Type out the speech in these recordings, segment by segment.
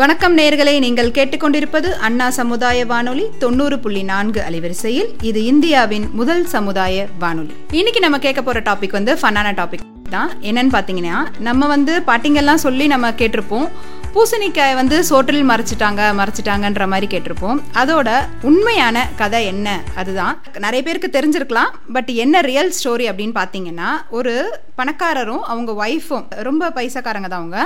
வணக்கம் நேர்களை நீங்கள் கேட்டுக்கொண்டிருப்பது அண்ணா சமுதாய வானொலி தொண்ணூறு புள்ளி நான்கு அலைவரிசையில். இது இந்தியாவின் முதல் சமுதாய வானொலி. இன்னைக்கு நம்ம கேட்க போற டாபிக் வந்து ஃபன்னான டாபிக் தான். என்னன்னு பார்த்தீங்கன்னா நம்ம வந்து பாட்டிங்கெல்லாம் சொல்லி நம்ம கேட்டிருப்போம். பூசணிக்காய் வந்து சோற்றில் மறைச்சிட்டாங்க மறைச்சிட்டாங்கன்ற மாதிரி கேட்டிருப்போம். அதோட உண்மையான கதை என்ன? அதுதான். நிறைய பேருக்கு தெரிஞ்சிருக்கலாம் பட் என்ன ரியல் ஸ்டோரி அப்படின்னு பார்த்தீங்கன்னா ஒரு பணக்காரரும் அவங்க ஒய்ஃபும் ரொம்ப பைசாக்காரங்க தான் அவங்க.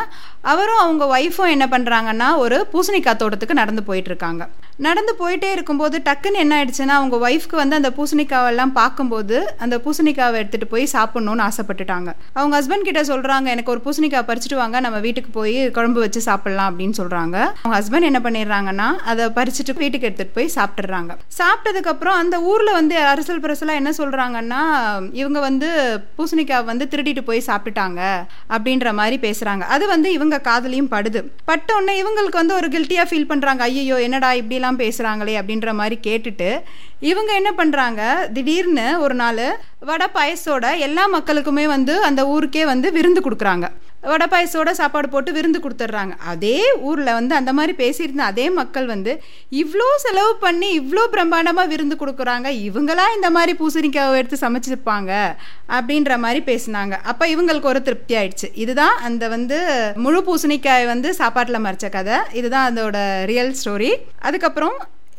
அவரும் அவங்க ஒய்ஃபும் என்ன பண்ணுறாங்கன்னா ஒரு பூசணிக்காய் தோட்டத்துக்கு நடந்து போயிட்டுருக்காங்க. நடந்து போயிட்டே இருக்கும்போது டக்குன்னு என்ன ஆயிடுச்சுன்னா அவங்க ஒய்ஃப்க்கு வந்து அந்த பூசணிக்காவெல்லாம் பார்க்கும்போது அந்த பூசணிக்காவை எடுத்துகிட்டு போய் சாப்பிட்ணுன்னு ஆசைப்பட்டுட்டாங்க. அவங்க ஹஸ்பண்ட் கிட்ட சொல்கிறாங்க எனக்கு ஒரு பூசணிக்காய் பறிச்சுட்டு வாங்க நம்ம வீட்டுக்கு போய் குழம்பு வச்சு சாப்பிட்லாம் அப்படின்னு சொல்கிறாங்க அவங்க ஹஸ்பண்ட் என்ன பண்ணிடுறாங்கன்னா அதை பறிச்சுட்டு வீட்டுக்கு எடுத்துகிட்டு போய் சாப்பிட்றாங்க சாப்பிட்டதுக்கப்புறம் அந்த ஊரில் வந்து அரசல் பரசலாக என்ன சொல்கிறாங்கன்னா இவங்க வந்து பூசணிக்காய் வந்து திருடிட்டு போய் சாப்பிட்டுட்டாங்க அப்படின்ற மாதிரி பேசுகிறாங்க அது வந்து இவங்க காதலையும் படுது. பட்ட உடனே இவங்களுக்கு வந்து ஒரு கில்ட்டியாக ஃபீல் பண்ணுறாங்க ஐயோ என்னடா இப்படிலாம் பேசுகிறாங்களே அப்படின்ற மாதிரி கேட்டுட்டு இவங்க என்ன பண்ணுறாங்க திடீர்னு ஒரு நாள் வடை பாயசோட எல்லா மக்களுக்குமே வந்து அந்த ஊருக்கே வந்து விருந்து கொடுக்குறாங்க. வடை பாயசோட சாப்பாடு போட்டு விருந்து கொடுத்துட்றாங்க. அதே ஊரில் வந்து அந்த மாதிரி பேசியிருந்த அதே மக்கள் வந்து இவ்வளோ செலவு பண்ணி இவ்வளோ பிரம்மாண்டமாக விருந்து கொடுக்குறாங்க. இவங்களா இந்த மாதிரி பூசணிக்காவை எடுத்து சமைச்சிருப்பாங்க அப்படின்ற மாதிரி பேசினாங்க. அப்போ இவங்களுக்கு ஒரு திருப்தி ஆயிடுச்சு. இதுதான் அந்த வந்து முழு பூசணிக்காய் வந்து சாப்பாட்டில் மறைச்ச கதை. இதுதான் அதோட ரியல் ஸ்டோரி அதுக்கப்புறம்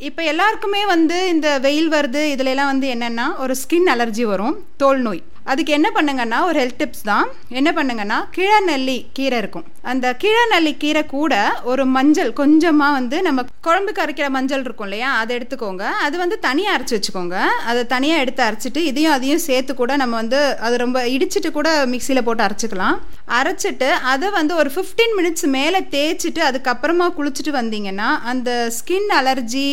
இப்போ எல்லாருக்குமே வந்து இந்த வெயில் வருது. இதுலலாம் வந்து என்னென்னா ஒரு ஸ்கின் அலர்ஜி வரும். தோல் நோய். அதுக்கு என்ன பண்ணுங்கன்னா ஒரு ஹெல்த் டிப்ஸ் தான். என்ன பண்ணுங்கன்னா கிழநெல்லி கீரை இருக்கும். அந்த கிழநெல்லி கீரை கூட ஒரு மஞ்சள் கொஞ்சமாக வந்து நம்ம குழம்புக்கு அரைக்கிற மஞ்சள் இருக்கும் இல்லையா? அதை எடுத்துக்கோங்க. அது வந்து தனியாக அரைச்சி வச்சுக்கோங்க. அதை தனியாக எடுத்து அரைச்சிட்டு இதையும் அதையும் சேர்த்து கூட நம்ம வந்து அது ரொம்ப இடிச்சிட்டு கூட மிக்சியில் போட்டு அரைச்சிக்கலாம். அரைச்சிட்டு அதை வந்து ஒரு ஃபிஃப்டீன் மினிட்ஸ் மேலே தேய்ச்சிட்டு அதுக்கப்புறமா குளிச்சுட்டு வந்தீங்கன்னா அந்த ஸ்கின் அலர்ஜி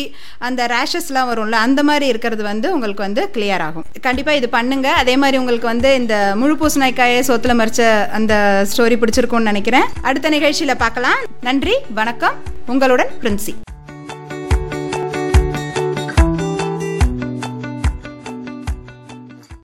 அந்த ரேஷஸ்லாம் வரும்ல அந்த மாதிரி இருக்கிறது வந்து உங்களுக்கு வந்து கிளியர் ஆகும். கண்டிப்பாக இது பண்ணுங்கள் அதே மாதிரி உங்களுக்கு உங்களுக்கு வந்து இந்த முழு பூசணிக்காயை சோத்துல மறிச்ச அந்த ஸ்டோரி பிடிச்சிருக்கும்னு நினைக்கிறேன். அடுத்த நிகழ்ச்சியில் பார்க்கலாம். நன்றி வணக்கம். உங்களுடன் பிரின்சி.